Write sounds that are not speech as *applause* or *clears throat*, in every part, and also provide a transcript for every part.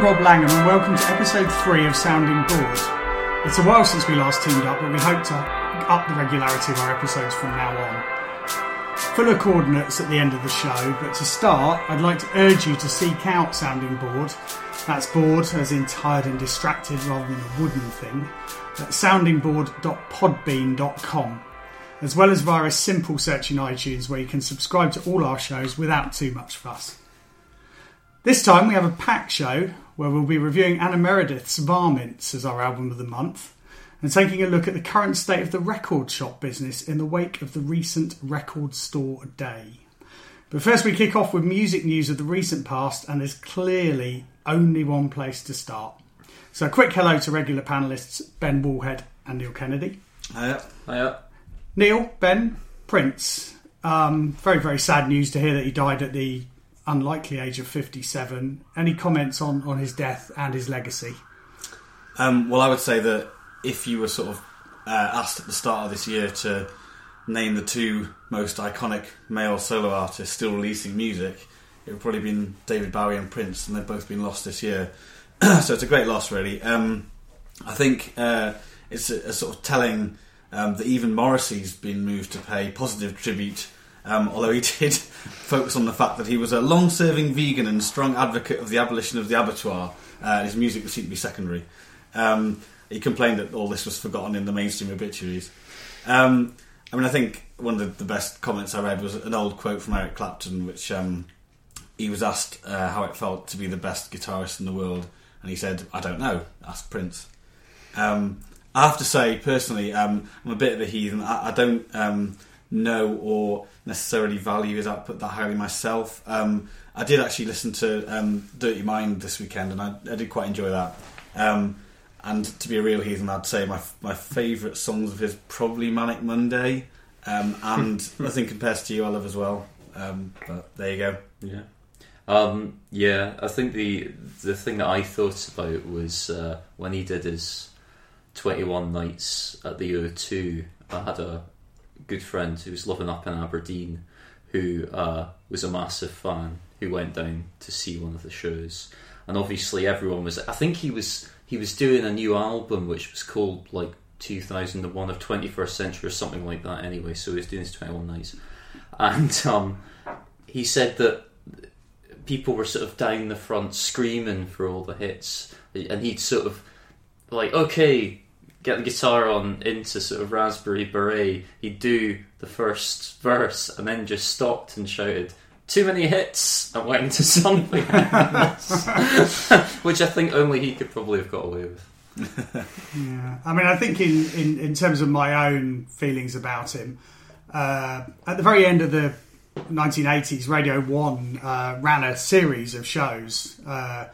Rob Langham, and welcome to episode three of Sounding Bored. It's a while since we last teamed up, but we hope to up the regularity of our episodes from now on. Fuller coordinates at the end of the show, but to start, I'd like to urge you to seek out Sounding Bored. That's bored as in tired and distracted rather than a wooden thing. At soundingbored.podbean.com, as well as via a simple search in iTunes where you can subscribe to all our shows without too much fuss. This time we have a packed show where we'll be reviewing Anna Meredith's Varmints as our album of the month and taking a look at the current state of the record shop business in the wake of the recent Record Store Day. But first, we kick off with music news of the recent past, and there's clearly only one place to start. So, a quick hello to regular panelists Ben Woolhead and Niall Kennedy. Hiya. Hiya. Niall, Ben, Prince. Um, very, very sad news to hear that he died at the unlikely age of 57. Any comments on, on his death and his legacy? Um, well, I would say that if you were sort of uh, asked at the start of this year to name the two most iconic male solo artists still releasing music, it would probably been David Bowie and Prince, and they've both been lost this year. *clears throat* so it's a great loss, really. Um, I think uh, it's a, a, sort of telling um, that even Morrissey's been moved to pay positive tribute. Um, although he *laughs* did focus on the fact that he was a long-serving vegan and strong advocate of the abolition of the abattoir, uh, his music seemed to be secondary. Um, he complained that all this was forgotten in the mainstream obituaries. Um, I mean, I think one of the best comments I read was an old quote from Eric Clapton, which um, he was asked uh, how it felt to be the best guitarist in the world, and he said, "I don't know. Ask Prince." Um, I have to say, personally, um, I'm a bit of a heathen. I, I don't know or necessarily value his output that highly myself. Um, I did actually listen to um, Dirty Mind this weekend, and I, I did quite enjoy that. Um, and to be a real heathen, I'd say my my favourite songs of his probably Manic Monday, um, *laughs* and I think compared to you, I love as well. Um, but there you go. Yeah. Um, yeah, I think the the thing that I thought about was uh, when he did his 21 nights at the O2. I had a good friend who was living up in Aberdeen who uh, was a massive fan who went down to see one of the shows. And obviously, everyone was. I think he was he was doing a new album which was called like 2001 of 21st Century or something like that. Anyway, so he was doing his 21 nights, and um, he said that people were sort of down the front screaming for all the hits, and he'd sort of like, okay, get the guitar on into sort of Raspberry Beret. He'd do the first verse and then just stopped and shouted, too many hits and went into something else. *laughs* Which I think only he could probably have got away with. yeah, I mean, I think in, in, in terms of my own feelings about him, uh, at the very end of the 1980s, Radio 1 uh, ran a series of shows. Uh,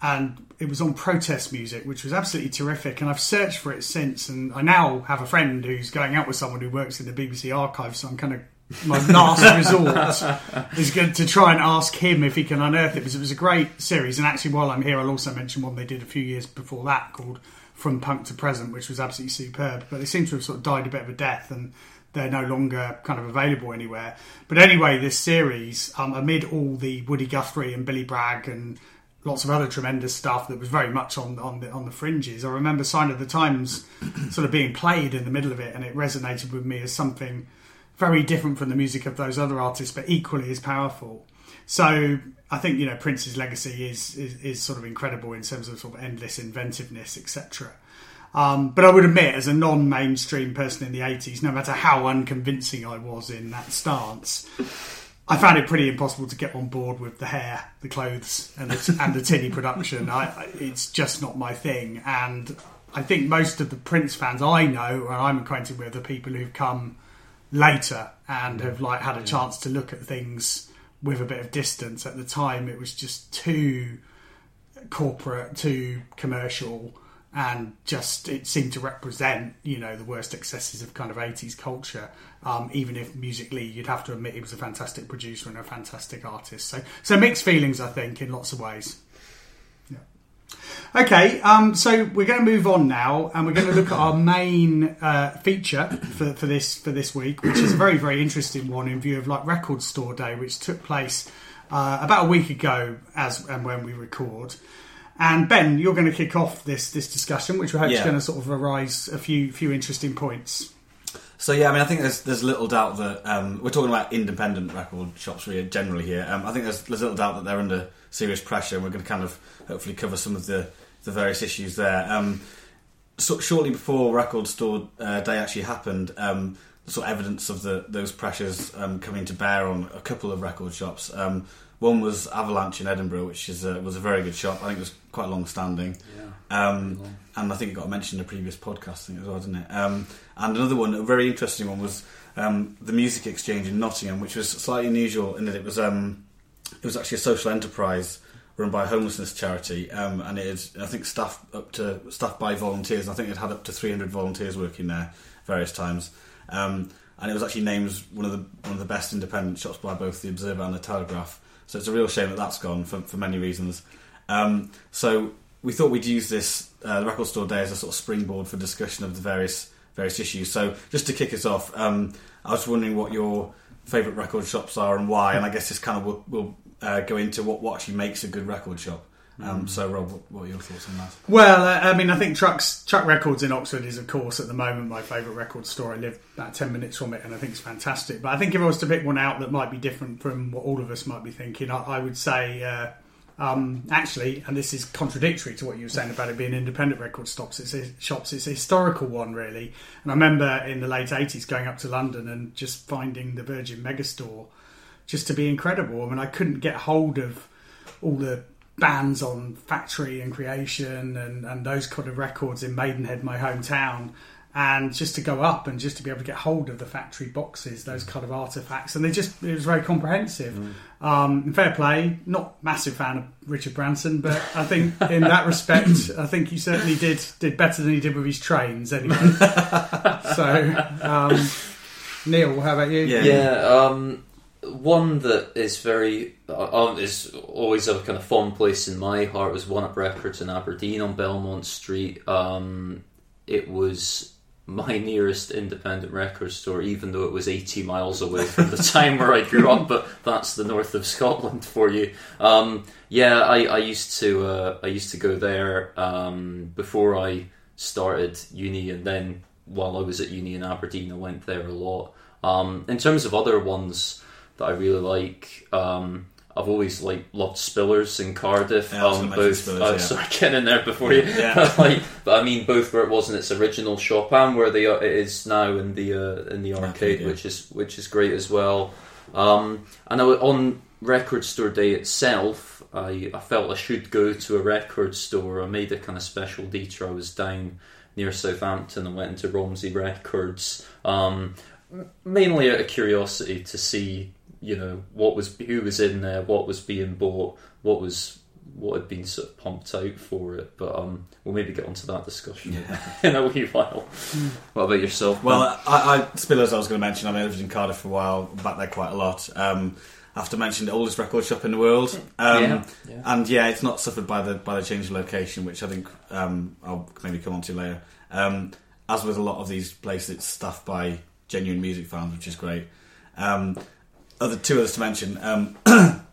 and it was on protest music, which was absolutely terrific. And I've searched for it since, and I now have a friend who's going out with someone who works in the BBC archive, so I'm kind of my last *laughs* resort is good to try and ask him if he can unearth it because it was a great series. And actually, while I'm here, I'll also mention one they did a few years before that called From Punk to Present, which was absolutely superb. But they seem to have sort of died a bit of a death and they're no longer kind of available anywhere. But anyway, this series, um, amid all the Woody Guthrie and Billy Bragg and lots of other tremendous stuff that was very much on on the on the fringes. I remember Sign of the Times *clears throat* sort of being played in the middle of it, and it resonated with me as something very different from the music of those other artists, but equally as powerful. So I think you know Prince's legacy is is, is sort of incredible in terms of sort of endless inventiveness, etc. Um, but I would admit, as a non-mainstream person in the '80s, no matter how unconvincing I was in that stance, I found it pretty impossible to get on board with the hair, the clothes, and the, and the tinny production. I, it's just not my thing, and I think most of the Prince fans I know and I'm acquainted with are people who've come later and have like had a chance to look at things with a bit of distance. At the time, it was just too corporate, too commercial, and just it seemed to represent you know the worst excesses of kind of 80s culture. Um, even if musically, you'd have to admit he was a fantastic producer and a fantastic artist. So, so mixed feelings, I think, in lots of ways. Yeah. Okay, um, so we're going to move on now, and we're going to look at our main uh, feature for, for this for this week, which is a very very interesting one in view of like Record Store Day, which took place uh, about a week ago, as and when we record. And Ben, you're going to kick off this this discussion, which we hope is going to sort of arise a few few interesting points. So yeah, I mean, I think there's there's little doubt that um, we're talking about independent record shops really generally here. Um, I think there's there's little doubt that they're under serious pressure, and we're going to kind of hopefully cover some of the the various issues there. Um, so, shortly before Record Store uh, Day actually happened, um, sort of evidence of the those pressures um, coming to bear on a couple of record shops. One was Avalanche in Edinburgh, which is a, was a very good shop. I think it was quite long standing. Um, and I think it got mentioned in a previous podcast thing as well, didn't it? Um, and another one, a very interesting one, was um, the Music Exchange in Nottingham, which was slightly unusual in that it was um, it was actually a social enterprise run by a homelessness charity, um, and it is I think staffed up to staffed by volunteers. I think it had up to 300 volunteers working there various times. Um, and it was actually named one of the one of the best independent shops by both the Observer and the Telegraph. So it's a real shame that that's gone for, for many reasons. Um, so we thought we'd use this uh, record store day as a sort of springboard for discussion of the various various issues. So just to kick us off, um, I was wondering what your favourite record shops are and why, and I guess this kind of will, will uh, go into what, what actually makes a good record shop. Um, So Rob, what, what are your thoughts on that? Well, uh, I mean, I think Trucks Truck Records in Oxford is, of course, at the moment my favourite record store. I live about ten minutes from it, and I think it's fantastic. But I think if I was to pick one out that might be different from what all of us might be thinking, I, I would say. Uh, um, actually, and this is contradictory to what you were saying about it being independent record stops. It's a, shops. It's a historical one, really. And I remember in the late eighties going up to London and just finding the Virgin Megastore just to be incredible. I mean, I couldn't get hold of all the bands on Factory and Creation and, and those kind of records in Maidenhead, my hometown. And just to go up and just to be able to get hold of the factory boxes, those kind of artifacts, and they just it was very comprehensive. Um, fair play, not massive fan of Richard Branson, but I think in that *laughs* respect, I think he certainly did did better than he did with his trains anyway. *laughs* so, um, Niall, how about you? Yeah. Yeah, um, one that is very uh, um, is always a kind of fond place in my heart was One Up Records in Aberdeen on Belmont Street. Um, it was my *laughs* nearest independent record store, even though it was 80 miles away from the time where I grew up. But that's the north of Scotland for you. Um, yeah, I, I used to uh, I used to go there um, before I started uni, and then while I was at uni in Aberdeen, I went there a lot. Um, in terms of other ones that I really like, um, I've always like loved Spillers in Cardiff. Yeah, um, both, Spillers, uh, yeah. sorry, *laughs* getting in there before you. Yeah. *laughs* like, but I mean, both where it was in its original shop and where they are, it is now in the uh, in the arcade, yeah. which is which is great as well. Um, and I, on Record Store Day itself, I, I felt I should go to a record store. I made a kind of special detour. I was down near Southampton and went into Romsey Records, um, mainly out of curiosity to see, you know, what was who was in there, what was being bought, what was what had been sort of pumped out for it. But um, we'll maybe get onto that discussion *laughs* in a wee while. What about yourself? Ben? Well, I, I Spillers I was going to mention. I mean, I lived in Cardiff for a while, back there quite a lot. Um, I have to mention the oldest record shop in the world. Um, Yeah, yeah. And yeah, it's not suffered by the by the change of location, which I think um, I'll maybe come on to later. Um, as with a lot of these places, it's staffed by genuine music fans, which is great. Um, other two others to mention. Um, *clears throat*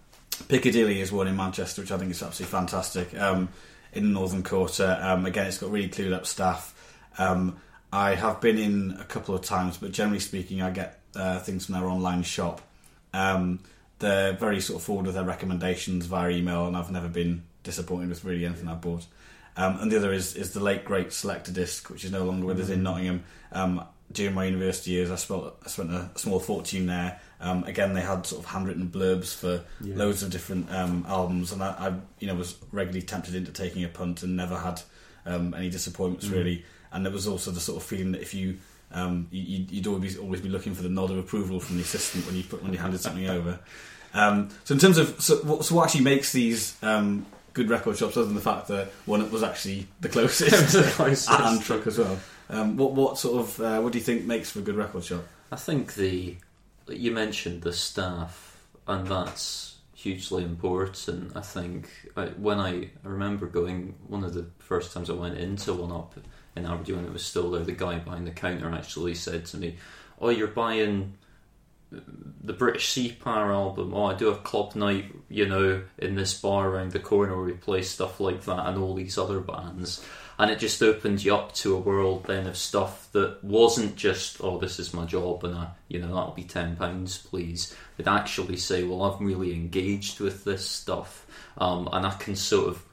Piccadilly is one in Manchester, which I think is absolutely fantastic. Um, in the Northern Quarter, um, again, it's got really clued up staff. Um, I have been in a couple of times, but generally speaking, I get uh, things from their online shop. Um, they're very sort of forward with their recommendations via email, and I've never been disappointed with really anything I've bought. Um, and the other is is the late great Selectadisc, which is no longer with us in Nottingham. During my university years, I spent I spent a small fortune there. Um, again, they had sort of handwritten blurbs for Yeah. loads of different um, albums, and I, I, you know, was regularly tempted into taking a punt and never had um, any disappointments really. And there was also the sort of feeling that if you um, you- you'd, you'd always be, always be looking for the nod of approval from the assistant when you put when you handed something *laughs* over. Um, so in terms of so what, so what actually makes these um, good record shops, other than the fact that one was actually the closest, *laughs* *laughs* and truck as well. Um, what what sort of uh, what do you think makes for a good record shop? I think the you mentioned the staff, and that's hugely important. I think I, when I, I remember going one of the first times I went into one up in Aberdeen it was still there, the guy behind the counter actually said to me, "Oh, you're buying." The British Sea Power album. Oh, I do a club night, you know, in this bar around the corner where we play stuff like that, and all these other bands. And it just opened you up to a world then of stuff that wasn't just, oh, this is my job, and I, you know, that'll be ten pounds, please. They'd actually say, well, I'm really engaged with this stuff, um, and I can sort of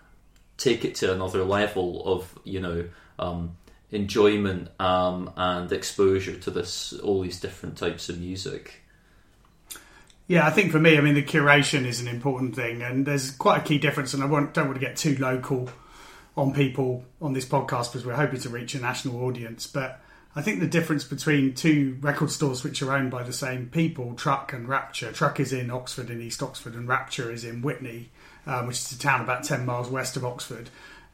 take it to another level of, you know. Um, enjoyment um, and exposure to this all these different types of music. Yeah, I think for me, I mean, the curation is an important thing, and there's quite a key difference. And I don't want to get too local on people on this podcast because we're hoping to reach a national audience. But I think the difference between two record stores which are owned by the same people, Truck and Rapture, Truck is in Oxford in East Oxford, and Rapture is in Witney, um, which is a town about 10 miles west of Oxford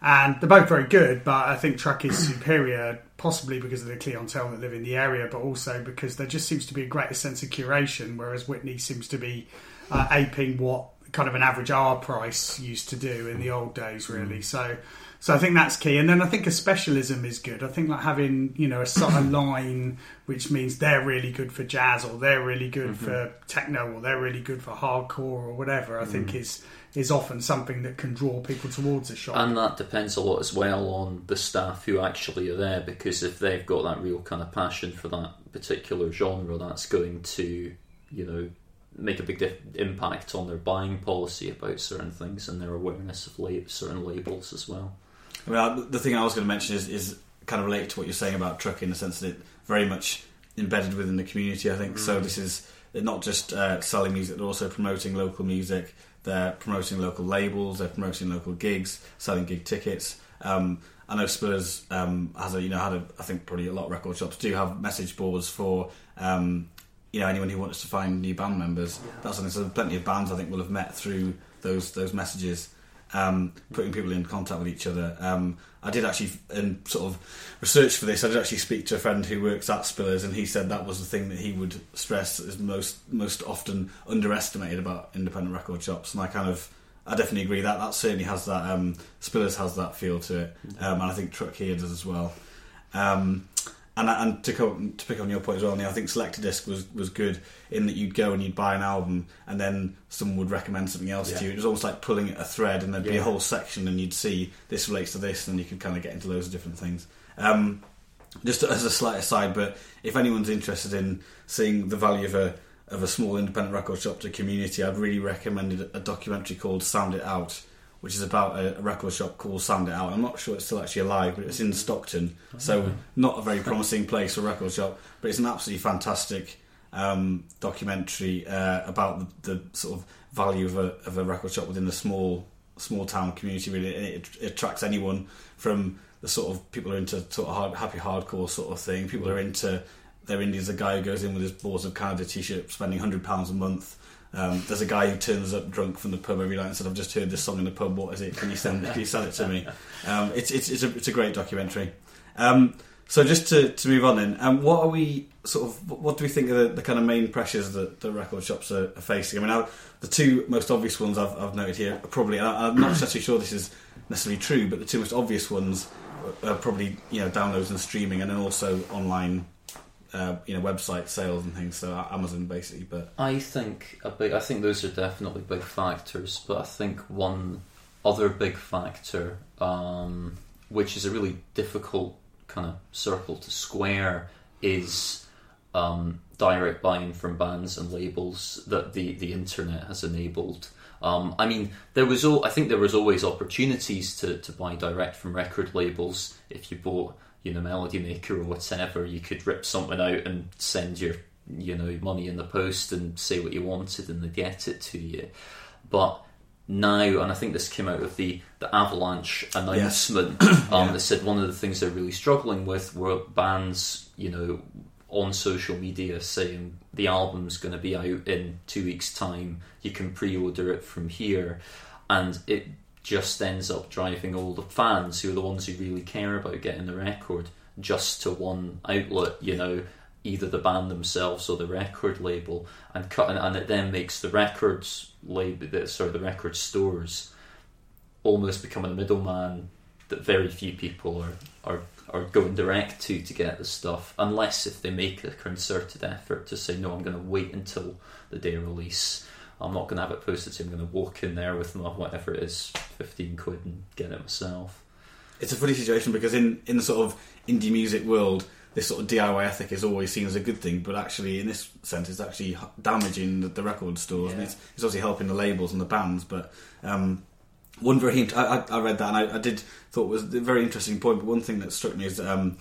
and they're both very good. But I think Truck is superior, possibly because of the clientele that live in the area, but also because there just seems to be a greater sense of curation, whereas Witney seems to be uh, aping what kind of an average Our Price used to do in the old days, really. Mm. So. So I think that's key, and then I think a specialism is good. I think like having you know a sort *coughs* of line, which means they're really good for jazz, or they're really good mm-hmm. for techno, or they're really good for hardcore, or whatever. I mm. think is is often something that can draw people towards a shop. And that depends a lot as well on the staff who actually are there, because if they've got that real kind of passion for that particular genre, that's going to, you know, make a big dif- impact on their buying policy about certain things and their awareness of la- certain labels as well. Well, the thing I was going to mention is, is kind of related to what you're saying about truck in the sense that it very much embedded within the community. I think mm. so. This is not just uh, selling music, but also promoting local music they're promoting local labels. They're promoting local gigs, selling gig tickets. Um, I know Spurs um, has a you know had a I think probably a lot of record shops do have message boards for um, you know anyone who wants to find new band members. Yeah. That's something. So plenty of bands I think will have met through those those messages um, putting people in contact with each other. Um, I did actually, in sort of research for this, I did actually speak to a friend who works at Spillers, and he said that was the thing that he would stress is most most often underestimated about independent record shops. And I kind of, I definitely agree that that certainly has that. Um, Spillers has that feel to it, um, and I think Truck here does as well. And and to co- to pick on your point as well, I think Selectadisc was was good in that you'd go and you'd buy an album, and then someone would recommend something else yeah. to you. It was almost like pulling a thread, and there'd yeah. be a whole section, and you'd see this relates to this, and you could kind of get into loads of different things. Um, just as a slight aside, but if anyone's interested in seeing the value of a of a small independent record shop to community, I'd really recommend a documentary called Sound It Out which is about a, record shop called Sound It Out. I'm not sure it's still actually alive, but it's in Stockton, so not a very promising place for a record shop. But it's an absolutely fantastic um, documentary uh, about the, the, sort of value of a, of a record shop within the small small town community. Really, it, it, attracts anyone from the sort of people who are into sort of hard, happy hardcore sort of thing. People who are into their indies. A guy who goes in with his Boards of Canada t-shirt, spending hundred pounds a month um, there's a guy who turns up drunk from the pub every night and said, "I've just heard this song in the pub. What is it? Can you send? Can you send it to me?" *laughs* Um, it's it's it's a it's a great documentary. Um, so just to, to move on then, um, what are we sort of what do we think are the, the kind of main pressures that the record shops are, are facing? I mean, I, the two most obvious ones I've, I've noted here are probably I, I'm not necessarily sure this is necessarily true, but the two most obvious ones are probably you know downloads and streaming, and then also online uh, you know website sales and things. So Amazon basically, but I think a big. I think those are definitely big factors. But I think one other big factor, um, which is a really difficult kind of circle to square, is um, direct buying from bands and labels that the the internet has enabled. Um, I mean, there was all, I think there was always opportunities to, to buy direct from record labels if you bought you know Melody Maker or whatever, you could rip something out and send your you know money in the post and say what you wanted and they'd get it to you. But now, and I think this came out of the the Avalanche announcement yes. *clears throat* um, yeah. that said one of the things they're really struggling with were bands, you know, on social media saying the album's going to be out in two weeks' time. You can pre-order it from here, and it just ends up driving all the fans who are the ones who really care about getting the record just to one outlet, you know, either the band themselves or the record label, and cut, and, it then makes the records label, sorry, the record stores almost becoming a middleman that very few people are are are going direct to to get the stuff, unless if they make a concerted effort to say, no, I'm going to wait until the day release. I'm not going to have it posted to you. I'm going to walk in there with my whatever it is, 15 quid and get it myself. It's a funny situation because in, in the sort of indie music world, this sort of DIY ethic is always seen as a good thing, but actually, in this sense, it's actually damaging the, the record stores. And it's, it's obviously helping the labels and the bands, but um, one very I, I I read that and I, I did thought was a very interesting point. But one thing that struck me is um,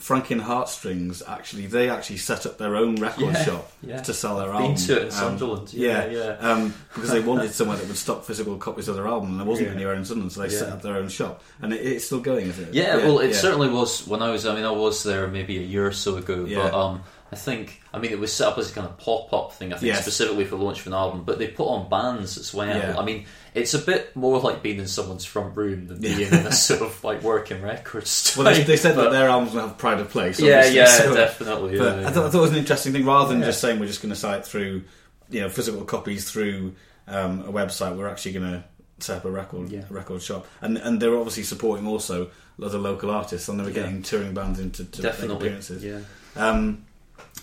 Frank and Heartstrings actually they actually set up their own record Yeah, shop yeah. to sell their Been albums. to it in Um, Sunderland. yeah, Yeah, yeah. Um, because they wanted *laughs* somewhere that would stock physical copies of their album, and there wasn't anywhere in Sunderland, so they set up their own shop, and it, it's still going, is it? Yeah, well, it certainly was when I was. I mean, I was there maybe a year or so ago, Yeah. but um, I think I mean it was set up as a kind of pop up thing. I think Yes. specifically for launch of an album, but they put on bands as well. Yeah. I mean, it's a bit more like being in someone's front room than being in a sort of like working record store. *laughs* Well, they, they said that But- their albums will have pride of place. yeah, yeah, so- definitely. But yeah, I, thought, I thought it was an interesting thing. Rather than just saying we're just going to sell it through, you know, physical copies through um, a website, we're actually going to set up a record Yeah. a record shop, and and they're obviously supporting also other local artists, and they were Yeah. getting touring bands into to definitely. appearances. Yeah. Um,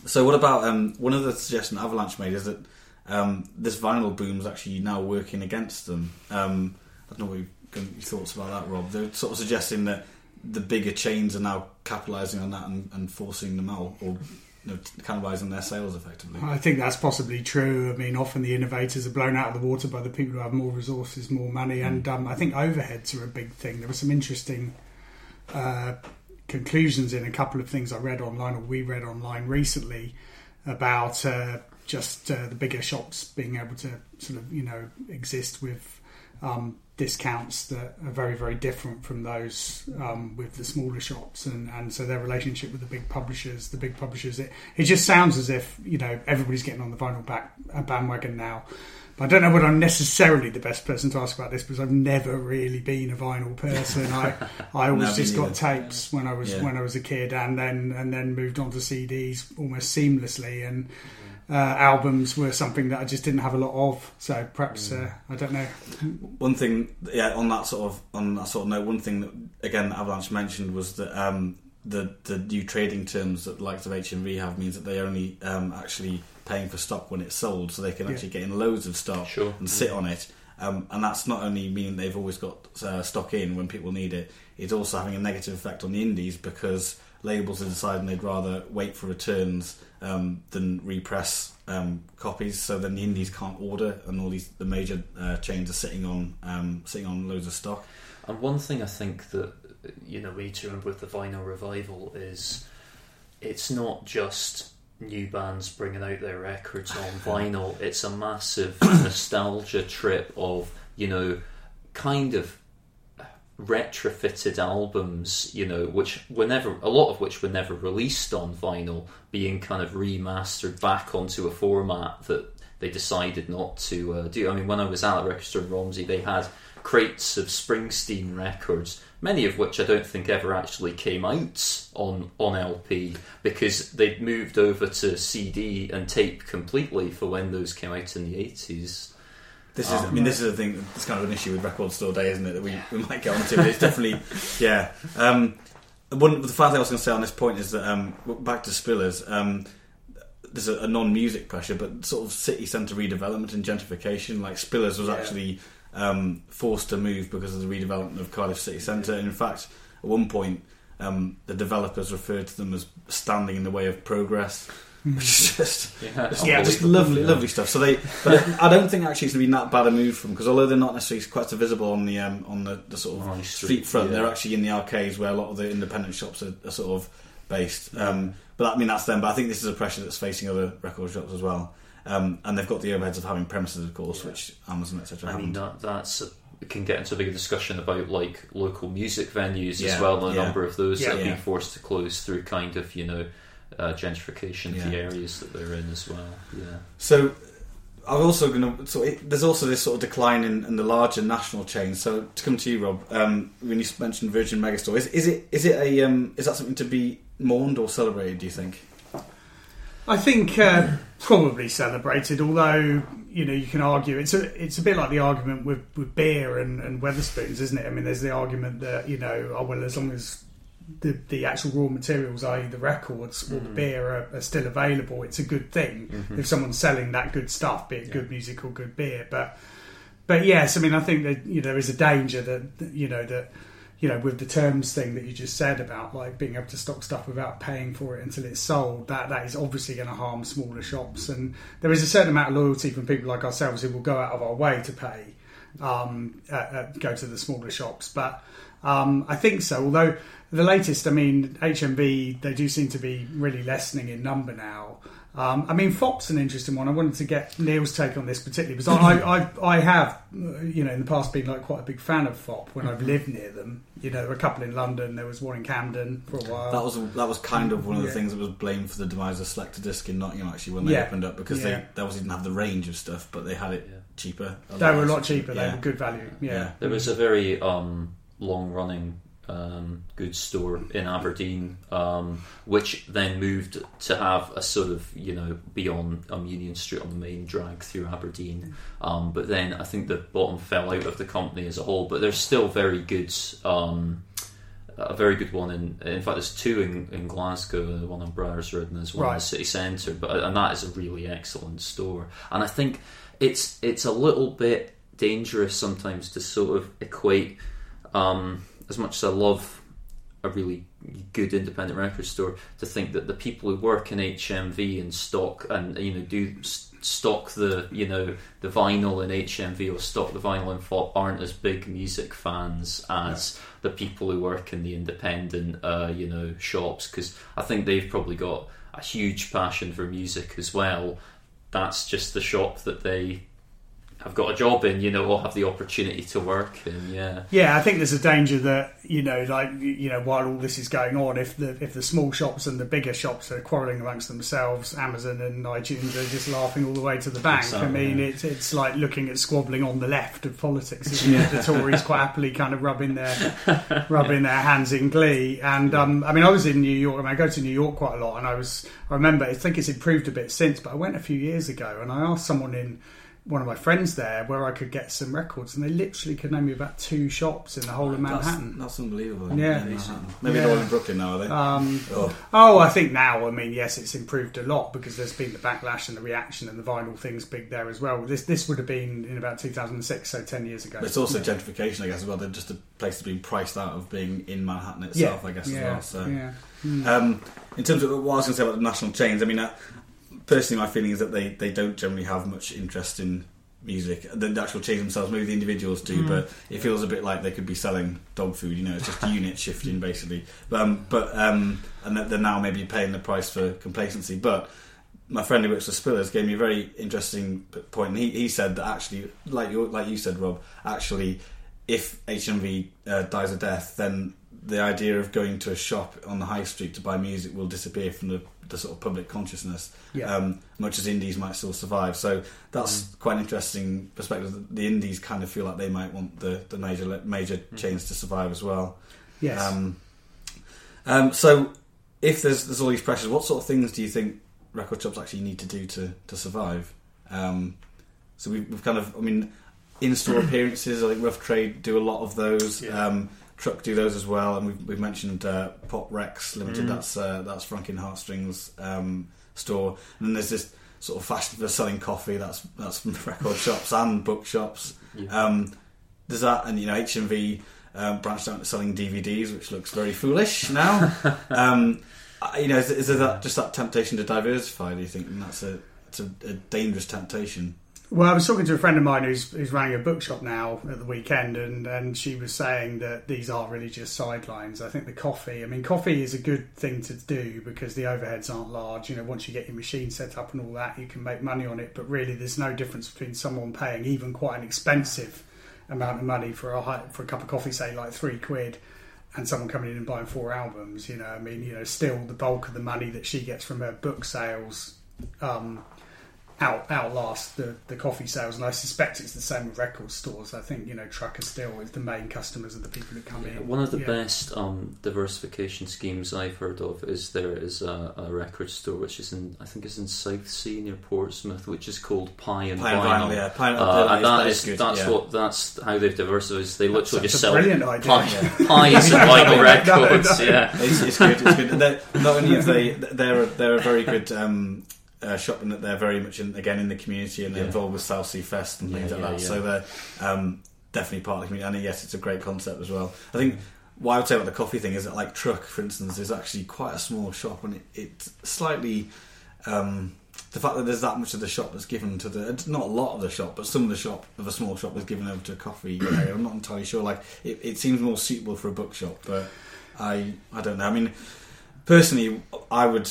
so what about um, one of the suggestions Avalanche made is that um, this vinyl boom is actually now working against them. Um, I don't know what your, your thoughts about that, Rob. They're sort of suggesting that the bigger chains are now capitalising on that and, and forcing them out, or you know, cannibalising their sales effectively. I think that's possibly true. I mean, often the innovators are blown out of the water by the people who have more resources, more money, and um, I think overheads are a big thing. There were some interesting uh, conclusions in a couple of things I read online or we read online recently about uh, just uh, the bigger shops being able to sort of you know exist with um, discounts that are very very different from those um, with the smaller shops. And, and so their relationship with the big publishers the big publishers it, it just sounds as if you know everybody's getting on the vinyl back bandwagon now but I don't know whether I'm necessarily the best person to ask about this because I've never really been a vinyl person. I I *laughs* always No, just got tapes when I was Yeah. when I was a kid, and then and then moved on to CDs almost seamlessly, and uh, albums were something that I just didn't have a lot of. So perhaps uh, I don't know. *laughs* One thing, yeah, on that sort of on that sort of note, one thing that again that Avalanche mentioned was that um, the the new trading terms that the likes of HMV have means that they only um, actually paying for stock when it's sold, so they can Yeah. actually get in loads of stock Sure. and sit on it. Um, and that's not only meaning they've always got uh, stock in when people need it. It's also having a negative effect on the indies because labels are deciding they'd rather wait for returns um, than repress um, copies. So then the indies can't order, and all these the major uh, chains are sitting on um, sitting on loads of stock. And one thing I think that you know we need to remember with the vinyl revival is it's not just new bands bringing out their records on *laughs* vinyl. It's a massive *coughs* nostalgia trip of you know kind of retrofitted albums, you know, which were never a lot of which were never released on vinyl, being kind of remastered back onto a format that they decided not to uh, do. I mean, when I was at Record Store in Romsey, they had crates of Springsteen records, many of which I don't think ever actually came out on on LP because they'd moved over to CD and tape completely for when those came out in the eighties. This is, I Um, mean, this is a thing. It's kind of an issue with Record Store Day, isn't it? That we, we might get onto. But it's definitely, *laughs* yeah. Um, one the final thing I was going to say on this point is that um, back to Spillers. Um, there's a, a non-music pressure, but sort of city centre redevelopment and gentrification. Like Spillers was Yeah. actually um, forced to move because of the redevelopment of Cardiff city centre. And in fact, at one point, um, the developers referred to them as standing in the way of progress, which is just Yeah, yeah, just unbelievable. lovely, lovely stuff. So they, but I don't think actually it's going to be that bad a move from because although they're not necessarily quite so visible on the um, on the, the sort of High street, street, front, yeah. they're actually in the arcades where a lot of the independent shops are, are sort of based. Um, but I mean that's them. But I think this is a pressure that's facing other record shops as well. Um, and they've got the overheads of having premises, of course, Yeah. which Amazon etc. I haven't. mean that that's can get into a bigger discussion about like local music venues Yeah, as well. and A yeah. number of those that have Yeah. been forced to close through kind of you know uh, gentrification of the areas that they're in as well. Yeah, So I've also going to. So it, there's also this sort of decline in, in the larger national chains. So to come to you, Rob, um, when you mentioned Virgin Megastore, is, is it is it a um, is that something to be mourned or celebrated? Do you think? I think uh, probably celebrated, although you know you can argue it's a it's a bit like the argument with, with beer and, and Wetherspoons, isn't it? I mean, there's the argument that you know, oh well, as long as the the actual raw materials, i.e., the records or the beer, are, are still available, it's a good thing if someone's selling that good stuff, be it good music or good beer. But but yes, I mean, I think that you know there is a danger that, you know that you know with the terms thing that you just said about like being able to stock stuff without paying for it until it's sold. That that is obviously going to harm smaller shops, and there is a certain amount of loyalty from people like ourselves who will go out of our way to pay, um, go to the smaller shops. But um, I think so. Although the latest, I mean, HMV, they do seem to be really lessening in number now. Um, I mean, Fopp's an interesting one. I wanted to get Niall's take on this particularly because I, *clears throat* I, I have, uh, you know, in the past been like quite a big fan of Fopp when I've lived near them. You know, there were a couple in London. There was one in Camden for a while. That was that was kind of one of the Yeah. things that was blamed for the demise of Selectadisc in Nottingham actually when they Yeah. opened up because Yeah. they, they obviously didn't have the range of stuff, but they had it Yeah. cheaper. they were a lot otherwise. cheaper. They were good value. Yeah. Yeah. There was a very um, long running um, goods store in Aberdeen, um, which then moved to have a sort of, you know, be on um, Union Street on the main drag through Aberdeen. Um, but then I think the bottom fell out of the company as a whole, but there's still very good. Um, a very good one in in fact there's two in, in Glasgow one on Byres Road and there's one in the city centre but and that is a really excellent store and I think it's it's a little bit dangerous sometimes to sort of equate um, as much as I love a really good independent record store to think that the people who work in HMV and stock and you know do stock the you know the vinyl in HMV or stock the vinyl in Fopp aren't as big music fans as the people who work in the independent uh, you know shops because I think they've probably got a huge passion for music as well. That's just the shop that they have got a job in, you know, or have the opportunity to work in. Yeah. Yeah, I think there's a danger that you know, like you know, while all this is going on, if the if the small shops and the bigger shops are quarrelling amongst themselves, Amazon and iTunes are just laughing all the way to the bank. I mean, it's it's like looking at squabbling on the left of politics. Isn't it? The Tories quite happily kind of rubbing their *laughs* rubbing their hands in glee. And um, I mean, I was in New York. I mean, I go to New York quite a lot, and I was I remember I think it's improved a bit since, but I went a few years ago, and I asked someone in one of my friends there where I could get some records, and they literally could name me about two shops in the whole of Manhattan. that's unbelievable. Yeah. Manhattan. Maybe Yeah. they're all in Brooklyn now, are they? Um, oh. oh, I think now, I mean, yes, it's improved a lot because there's been the backlash and the reaction, and the vinyl thing's big there as well. This this would have been in about 2006, so 10 years ago. But it's also gentrification, I guess, as well. They're just a place that's been priced out of being in Manhattan itself, I guess, yeah, as well. So, yeah. um, in terms of what I was going to say about the national chains, I mean, uh, personally, my feeling is that they, they don't generally have much interest in music. The, the actual chains themselves, maybe the individuals do, Mm. but it feels a bit like they could be selling dog food. You know, it's just *laughs* unit shifting basically. But um, but um, and that they're now maybe paying the price for complacency, but. My friend who works for Spillers gave me a very interesting point. point, and he, he said that actually, like you like you said, Rob, actually, if HMV uh, dies a death, then the idea of going to a shop on the high street to buy music will disappear from the, the sort of public consciousness. Yeah. Um, much as indies might still survive, so that's quite an interesting perspective. The indies kind of feel like they might want the, the major major chains to survive as well. Yes. Um, um, so, if there's there's all these pressures, what sort of things do you think record shops actually need to do to to survive? Um, so we've, we've kind of, I mean, in-store *clears throat* appearances. I think Rough Trade do a lot of those. Yeah. Truck do those as well, and we've, we've mentioned uh, Pop Recs Limited. Mm. That's uh, that's Franklin Heartstrings um, store, and then there's this sort of fashion for selling coffee. That's that's from *laughs* record shops and bookshops. Yeah. Um, there's that, and you know HMV um, branched out into selling DVDs, which looks very foolish now. *laughs* um, you know, is, is there that just that temptation to diversify? Do you think and that's a it's a, a dangerous temptation? Well, I was talking to a friend of mine who's who's running a bookshop now at the weekend, and, and she was saying that these are really just sidelines. I think the coffee, I mean, coffee is a good thing to do because the overheads aren't large. You know, once you get your machine set up and all that, you can make money on it. But really, there's no difference between someone paying even quite an expensive amount of money for a high, for a cup of coffee, say like three quid, and someone coming in and buying four albums. You know, I mean, you know, still the bulk of the money that she gets from her book sales. Um, out outlast the, the coffee sales, and I suspect it's the same with record stores. I think you know Trucker still is the main customers of the people who come in. One of the Yeah. best um, diversification schemes I've heard of is there is a, a record store which is in I think it's in Southsea near Portsmouth, which is called Pie and Pie and Vinyl. vinyl, yeah. Pie and, Uh, and that that is good. that's yeah. what that's how they've diversified. is They literally just sell brilliant idea. pie, pies and *laughs* vinyl No, records. no. Yeah, It's, it's good. It's good. They're, not only have they, they're a, they're a very good um, uh, shop in that they're very much in, again in the community and they're Yeah. involved with Southsea Fest and things Yeah, like yeah, that. So they're um, definitely part of the community. And yes, it's a great concept as well. I think what I would say about the coffee thing is that like Truck, for instance, is actually quite a small shop and it, it's slightly. Um, the fact that there's that much of the shop that's given to the not a lot of the shop, but some of the shop of a small shop is given over to a coffee *clears throat* area. I'm not entirely sure. Like it, it seems more suitable for a bookshop, but I I don't know. I mean, personally, I would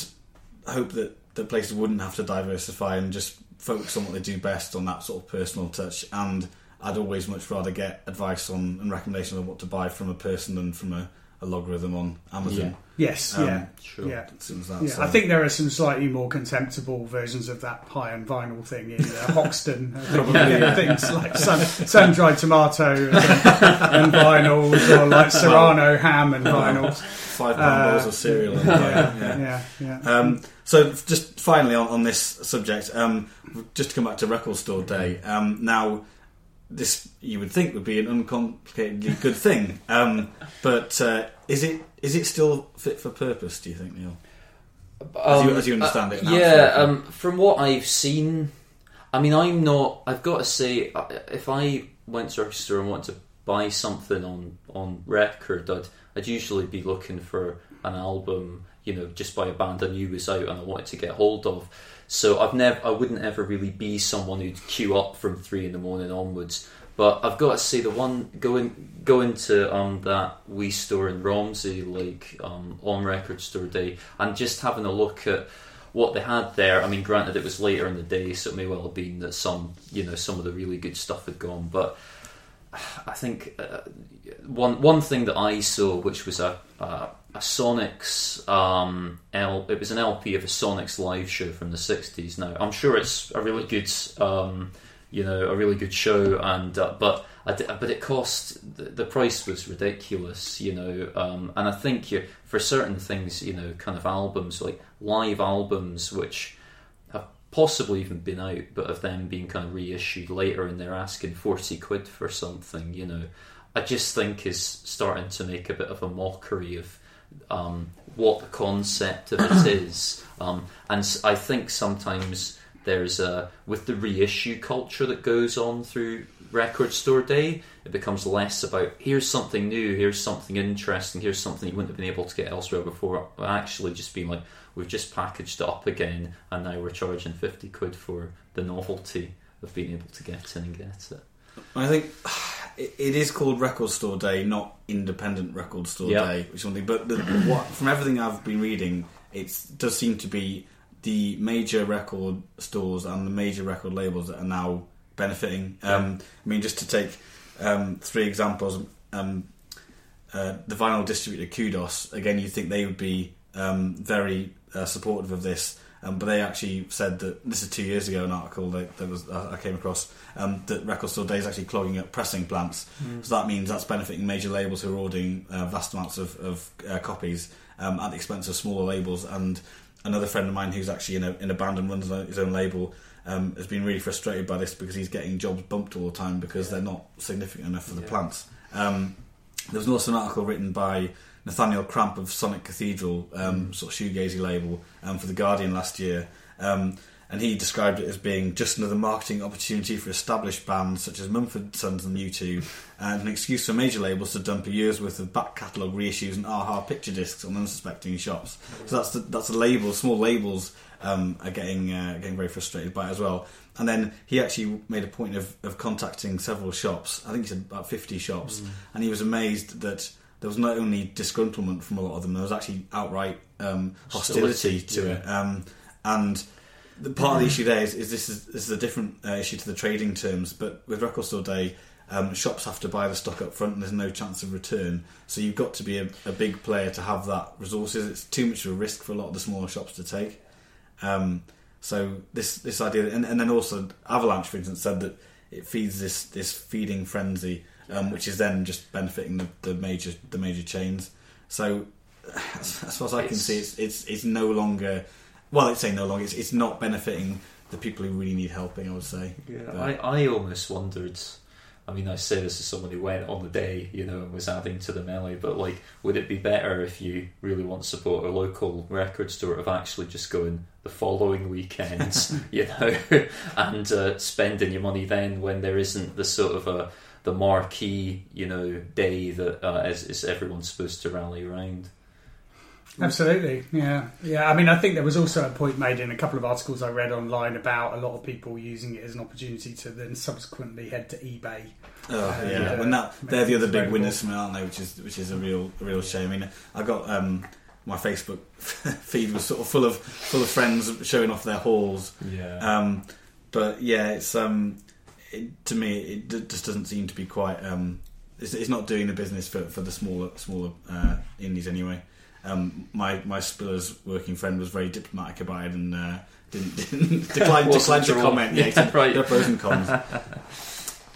hope that the places wouldn't have to diversify and just focus on what they do best on that sort of personal touch. And I'd always much rather get advice on and recommendations on what to buy from a person than from a, a logarithm on Amazon. Yes, Um, yeah, sure. yeah. As soon that, Yeah, so- I think there are some slightly more contemptible versions of that pie and vinyl thing in uh, Hoxton. I *laughs* think, Probably. things like sun, sun-dried tomato and, and vinyls, or like Serrano ham and vinyls. five pound Uh, bowls of cereal. And, Yeah, yeah. yeah, yeah. Um, so just finally on, on this subject, um, just to come back to Record Store Day. Um, now, this you would think would be an uncomplicatedly good thing, um, but uh, is it is it still fit for purpose? Do you think, Niall? As you- as you understand it now, Um, uh, Yeah, um, from what I've seen, I mean, I'm not. I've got to say, uh, if I went to a record store and wanted to buy something on on record, I'd I'd usually be looking for an album, you know, just by a band I knew was out and I wanted to get hold of. So I've never, I wouldn't ever really be someone who'd queue up from three in the morning onwards. But I've got to say, the one going going to um, that wee store in Romsey, like um, on Record Store Day, and just having a look at what they had there. I mean, granted, it was later in the day, so it may well have been that some, you know, some of the really good stuff had gone. But *sighs* I think uh, one one thing that I saw, which was a a, a Sonics um, L, it was an LP of a Sonics live show from the '60s. Now, I'm sure it's a really good, um, you know, a really good show, and uh, but but it cost the, the price was ridiculous, you know, um, and I think you, for certain things, you know, kind of albums like live albums, which have possibly even been out, but of them being kind of reissued later and they're asking 40 quid for something, you know, I just think is starting to make a bit of a mockery of um, what the concept of it is. Um, and I think sometimes there's a, with the reissue culture that goes on through record store day, it becomes less about here's something new, here's something interesting, here's something you wouldn't have been able to get elsewhere before. Actually, just being like, we've just packaged it up again, and now we're charging 50 quid for the novelty of being able to get in and get it. I think it, it is called Record Store Day, not Independent Record Store Yeah. Day, which is one. But the, *coughs* what, from everything I've been reading, it does seem to be the major record stores and the major record labels that are now benefiting. Um, I mean, just to take um, three examples, um, uh, the vinyl distributor Kudos, again, you'd think they would be um, very uh, supportive of this. Um, but they actually said that this is two years ago. An article that, that was uh, I came across um, that Record Store Day is actually clogging up pressing plants. So that means that's benefiting major labels who are ordering uh, vast amounts of, of uh, copies um, at the expense of smaller labels. And another friend of mine who's actually in a, in a band and runs his own label um, has been really frustrated by this because he's getting jobs bumped all the time because they're not significant enough for the Yeah. plants. There was also an article written by Nathaniel Cramp of Sonic Cathedral, um, sort of shoegazy label, um, for the Guardian last year, um, and he described it as being just another marketing opportunity for established bands such as Mumford Sons and U2, and an excuse for major labels to dump a year's worth of back catalogue reissues and a-ha picture discs on unsuspecting shops. So that's the, that's the labels, small labels um, are getting uh, getting very frustrated by it as well. And then he actually made a point of, of contacting several shops. I think he said about fifty shops, and he was amazed that there was not only disgruntlement from a lot of them, there was actually outright um, hostility, Hostility, to yeah. it. Um, and the part of the issue there is, is this is this is a different uh, issue to the trading terms. But with Record Store Day, um, shops have to buy the stock up front, and there's no chance of return. So you've got to be a, a big player to have that resources. It's too much of a risk for a lot of the smaller shops to take. Um, So this this idea, and, and then also Avalanche, for instance, said that it feeds this this feeding frenzy, um, which is then just benefiting the, the major the major chains. So *sighs* as, as far as I can It's- see, it's, it's it's no longer well, it's saying no longer. It's, it's not benefiting the people who really need helping. I would say. Yeah, But- I, I almost wondered. I mean, I say this as someone who went on the day, you know, and was adding to the melee, but like, would it be better if you really want to support a local record store of actually just going the following weekend, *laughs* you know, *laughs* and uh, spending your money then when there isn't the sort of a the marquee, you know, day that uh, is, is everyone's supposed to rally around? Absolutely, yeah, yeah. I mean, I think there was also a point made in a couple of articles I read online about a lot of people using it as an opportunity to then subsequently head to eBay. Oh Uh, yeah, yeah. when that they're the other big Available. winners from it, aren't they? Which is which is a real a real shame. I mean, I got um, my Facebook *laughs* feed was sort of full of full of friends showing off their hauls. Yeah. Um, but yeah, it's um, it, to me it d- just doesn't seem to be quite. Um, it's, it's not doing the business for, for the smaller smaller uh, indies anyway. Um, my my Spillers working friend was very diplomatic about it and uh, didn't, *laughs* didn't decline to comment. Yeah, *laughs* Yeah, right. are pros and cons. *laughs*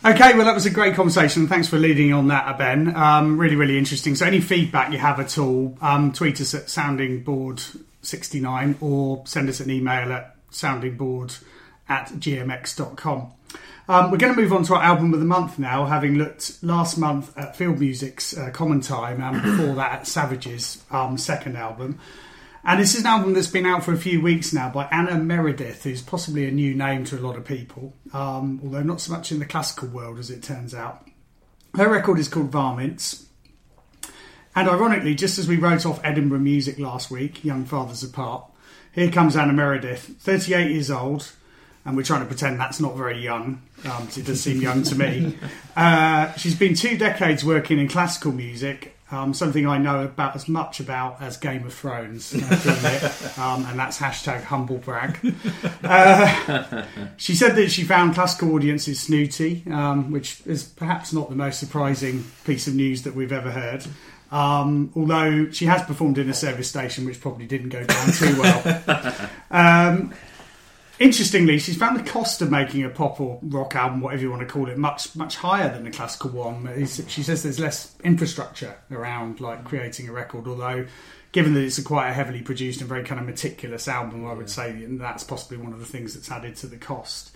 Okay, well, that was a great conversation. Thanks for leading on that, Ben. Um, really, really interesting. So, any feedback you have at all, um, tweet us at soundingbored69 or send us an email at soundingbored at gmx.com. Um, we're going to move on to our album of the month now, having looked last month at Field Music's uh, Common Time and *coughs* before that at Savages' um, second album. And this is an album that's been out for a few weeks now by Anna Meredith, who's possibly a new name to a lot of people, um, although not so much in the classical world as it turns out. Her record is called Varmints. And ironically, just as we wrote off Edinburgh Music last week, Young Fathers Apart, here comes Anna Meredith, 38 years old, and we're trying to pretend that's not very young, um, it does seem young to me. *laughs* Uh, she's been two decades working in classical music, um, something I know about as much about as Game of Thrones, um, and that's hashtag humble brag. Uh, *laughs* she said that she found classical audiences snooty, um, which is perhaps not the most surprising piece of news that we've ever heard. Um, although she has performed in a service station, which probably didn't go down too well. *laughs* Um, interestingly, she's found the cost of making a pop or rock album, whatever you want to call it, much much higher than a classical one. She says there's less infrastructure around like creating a record, although. Given that it's a quite a heavily produced and very kind of meticulous album, I would say that's possibly one of the things that's added to the cost.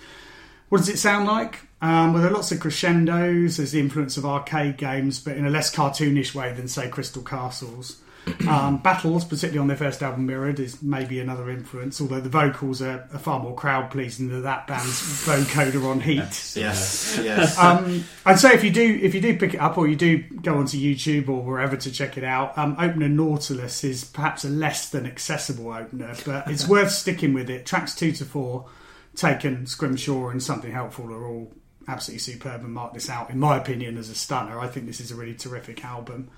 What does it sound like? Um, well, there are lots of crescendos. There's the influence of arcade games, but in a less cartoonish way than, say, Crystal Castles. *clears throat* Um, battles, particularly on their first album, Mirrored, is maybe another influence. Although the vocals are, are far more crowd pleasing than that band's *laughs* vocoder on Heat. yes, yes. *laughs* Um, I'd say if you do if you do pick it up or you do go onto YouTube or wherever to check it out, um, opener Nautilus is perhaps a less than accessible opener, but it's *laughs* worth sticking with it. Tracks two to four, Taken, Scrimshaw, and Something Helpful are all absolutely superb and mark this out, in my opinion, as a stunner. I think this is a really terrific album.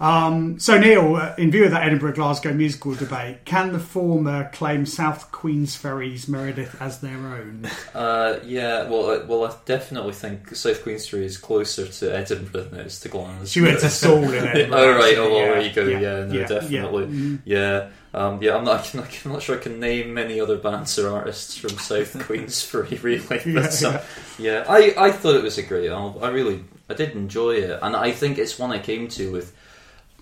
Um, so Niall, uh, in view of that Edinburgh Glasgow musical debate, can the former claim South Queensferry's Meredith as their own? Uh, yeah, well, uh, well, I definitely think South Queensferry is closer to Edinburgh than it is to Glasgow. She went to Saul in *laughs* Edinburgh. oh right, oh well, yeah. there you go. Yeah, Yeah, no, yeah, definitely. yeah. Yeah, um, yeah. *laughs* I'm not, I'm not sure I can name many other bands or artists from South *laughs* Queensferry really. But, Yeah, um, yeah, I, I thought it was a great album. I really, I did enjoy it, and I think it's one I came to with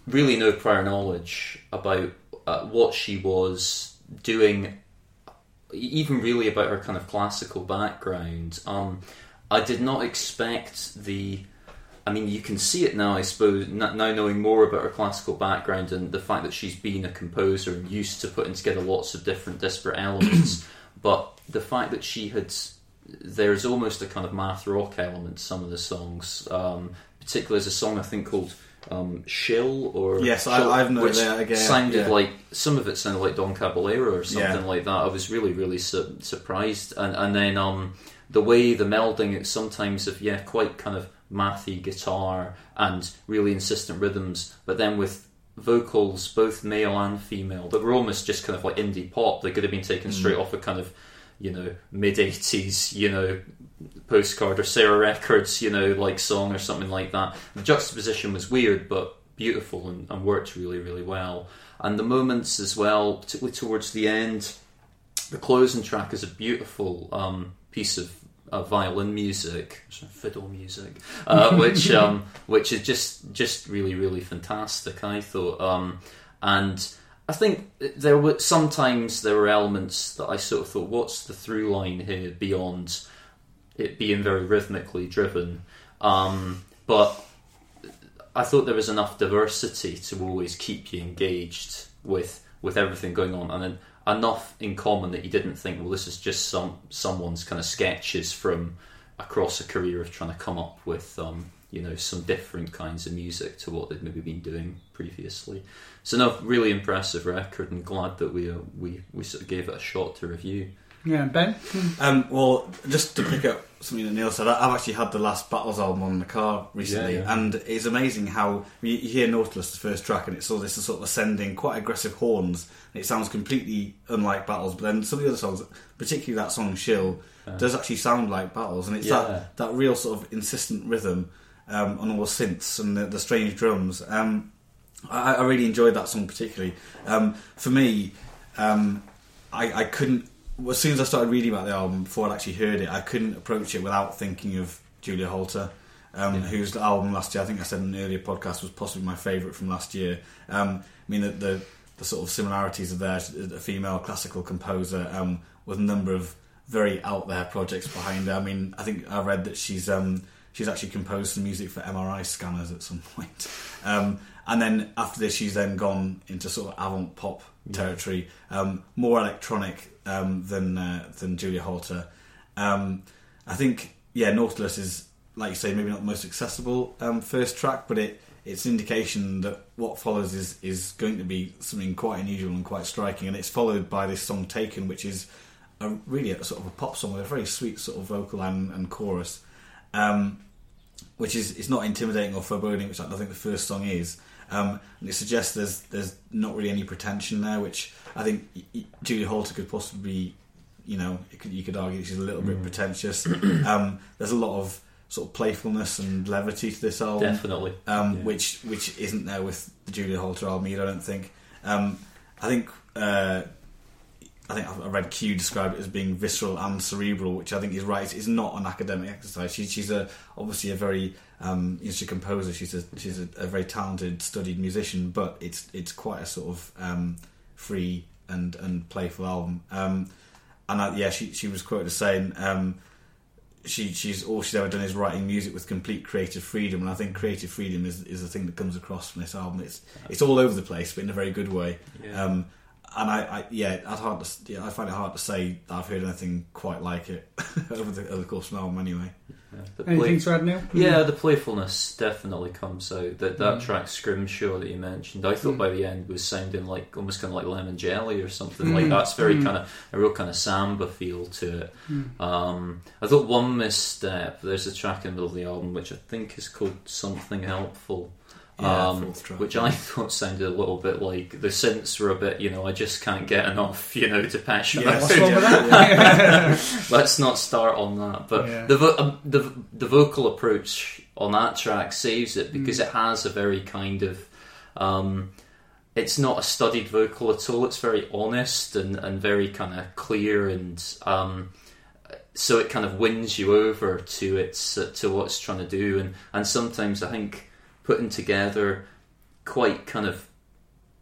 really no prior knowledge about uh, what she was doing, even really about her kind of classical background. Um, I did not expect the. I mean, you can see it now, I suppose, now knowing more about her classical background and the fact that she's been a composer and used to putting together lots of different disparate elements. *clears throat* but the fact that she had. There's almost a kind of math rock element to some of the songs. Um, particularly there's a song I think called um, Shill or Yes, I- Shill, I've noted which that again, sounded yeah. like some of it sounded like Don Caballero or something Yeah. like that. I was really really su- surprised, and and then um, the way the melding it's sometimes of yeah quite kind of mathy guitar and really insistent rhythms, but then with vocals both male and female that were almost just kind of like indie pop. They could have been taken straight off a kind of you know mid eighties you know postcard or Sarah Records you know like song or something like that. The juxtaposition was weird but beautiful and, and worked really really well. And the moments as well, particularly towards the end, the closing track is a beautiful um, piece of uh, violin music, fiddle music, uh, *laughs* which um, which is just just really really fantastic. I thought, um, and I think there were sometimes there were elements that I sort of thought, what's the through line here beyond it being very rhythmically driven, um, but I thought there was enough diversity to always keep you engaged with with everything going on, and enough in common that you didn't think, well, this is just some someone's kind of sketches from across a career of trying to come up with, um, you know, some different kinds of music to what they'd maybe been doing previously. So, no, really impressive record, and glad that we uh, we we sort of gave it a shot to review. Yeah, Ben. Um, well, just to pick up something that Niall said, I- I've actually had the last Battles album on the car recently, Yeah, yeah. and it's amazing how you you hear Nautilus, the first track, and it's all this sort of ascending, quite aggressive horns. And it sounds completely unlike Battles, but then some of the other songs, particularly that song "Shill," does actually sound like Battles, and it's Yeah. that that real sort of insistent rhythm um, on all the synths and the, the strange drums. Um, I, I really enjoyed that song particularly. Um, for me, um, I, I couldn't. As soon as I started reading about the album, before I'd actually heard it, I couldn't approach it without thinking of Julia Holter, um, whose album last year, I think I said in an earlier podcast, was possibly my favourite from last year. Um, I mean, the, the the sort of similarities are there. A female classical composer um, with a number of very out there projects behind her. I mean, I think I read that she's um, she's actually composed some music for MRI scanners at some *laughs* point. Um, and then after this, she's then gone into sort of avant pop territory, um, more electronic um, than uh, than Julia Holter. Um, I think yeah, Nautilus is like you say, maybe not the most accessible um, first track, but it it's an indication that what follows is is going to be something quite unusual and quite striking. And it's followed by this song "Taken," which is a, really a sort of a pop song with a very sweet sort of vocal and, and chorus. Um, which is it's not intimidating or foreboding, which I think the first song is. Um, and it suggests there's there's not really any pretension there, which I think y- y- Julia Holter could possibly, you know, it could, you could argue she's a little bit pretentious. *clears throat* um, there's a lot of sort of playfulness and levity to this album, Definitely. um, Yeah. which which isn't there with the Julia Holter album either. I don't think. Um, I think. Uh, I think I read Q describe it as being visceral and cerebral, which I think is right. It's not an academic exercise. She, she's a obviously a very um, you know, she's a composer. She's a she's a, a very talented, studied musician, but it's it's quite a sort of um, free and and playful album. Um, and I, yeah, she she was quoted as saying um, she she's all she's ever done is writing music with complete creative freedom, and I think creative freedom is is the thing that comes across from this album. It's it's all over the place, but in a very good way. Yeah. Um, and I, I yeah, it's hard to yeah, I find it hard to say that I've heard anything quite like it *laughs* over the over the course of an album. Anyway, Yeah. The Anything play- to add, Niall? Yeah, the playfulness definitely comes out. That that Mm. track Scrimshaw that you mentioned, I thought Mm. by the end was sounding like almost kind of like lemon jelly or something like Mm. that's very Mm. kind of a real kind of samba feel to it. Mm. Um, I thought one misstep. There's a track in the middle of the album which I think is called Something Helpful. Yeah, um, track. which I *laughs* thought sounded a little bit like the synths were a bit, you know, I just can't get enough, *laughs* you know, to passion. Yeah, What's wrong with that? *laughs* Let's not start on that. But Yeah. the, vo- um, the the vocal approach on that track saves it because it has a very kind of. Um, it's not a studied vocal at all. It's very honest and, and very kind of clear, and um, so it kind of wins you over to its uh, to what it's trying to do. And and sometimes I think putting together quite kind of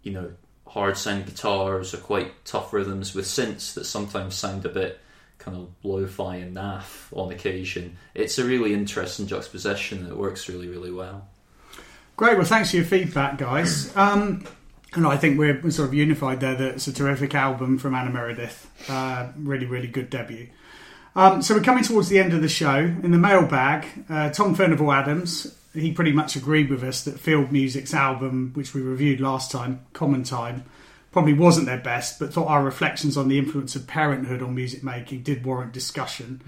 you know hard sound guitars or quite tough rhythms with synths that sometimes sound a bit kind of lo-fi and naff on occasion. It's a really interesting juxtaposition that works really, really well. Great. Well, thanks for your feedback, guys. Um, and I think we're, sort of unified there that it's a terrific album from Anna Meredith. Uh, really, really good debut. Um, so we're coming towards the end of the show. In the mailbag, uh, Tom Furnival Adams, he pretty much agreed with us that Field Music's album, which we reviewed last time, Common Time, probably wasn't their best, but thought our reflections on the influence of parenthood on music making did warrant discussion.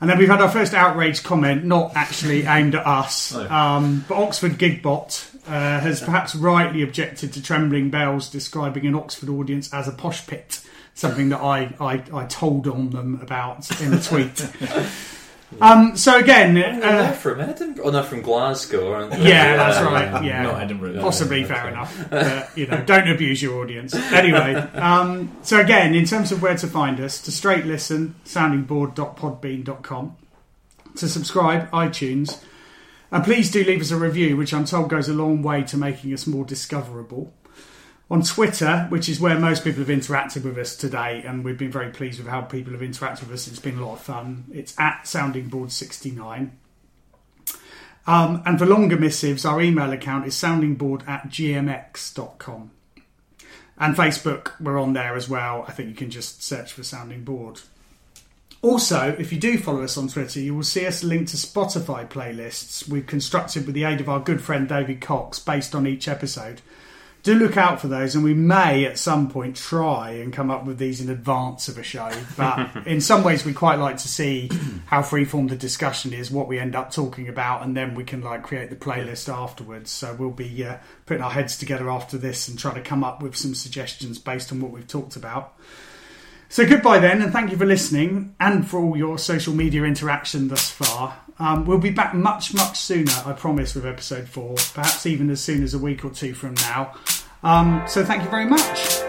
And then we've had our first outrage comment, not actually aimed at us, Oh. um, but Oxford Gigbot uh, has perhaps rightly objected to Trembling Bells describing an Oxford audience as a posh pit, something that I, I, I told on them about in a tweet. *laughs* Um, so again, Oh, they're uh, from Edinburgh. Oh, no, from Glasgow, aren't they? yeah, that's right. Yeah, Not Edinburgh. possibly Yeah, fair okay. enough. But, you know, don't abuse your audience. Anyway, *laughs* um, so again, in terms of where to find us, to straight listen, soundingbored.podbean.com, to subscribe, iTunes, and please do leave us a review, which I'm told goes a long way to making us more discoverable. On Twitter, which is where most people have interacted with us today, and we've been very pleased with how people have interacted with us. It's been a lot of fun. It's at soundingbored69. Um, and for longer missives, our email account is soundingbored at gmx.com. And Facebook, we're on there as well. I think you can just search for Sounding Bored. Also, if you do follow us on Twitter, you will see us linked to Spotify playlists we've constructed with the aid of our good friend David Cox based on each episode. Do look out for those, and we may at some point try and come up with these in advance of a show. But *laughs* in some ways, we quite like to see how freeform the discussion is, what we end up talking about, and then we can like create the playlist afterwards. So we'll be uh, putting our heads together after this and try to come up with some suggestions based on what we've talked about. So goodbye then, and thank you for listening and for all your social media interaction thus far. Um, we'll be back much, much sooner, I promise, with episode four, perhaps even as soon as a week or two from now. Um, so thank you very much.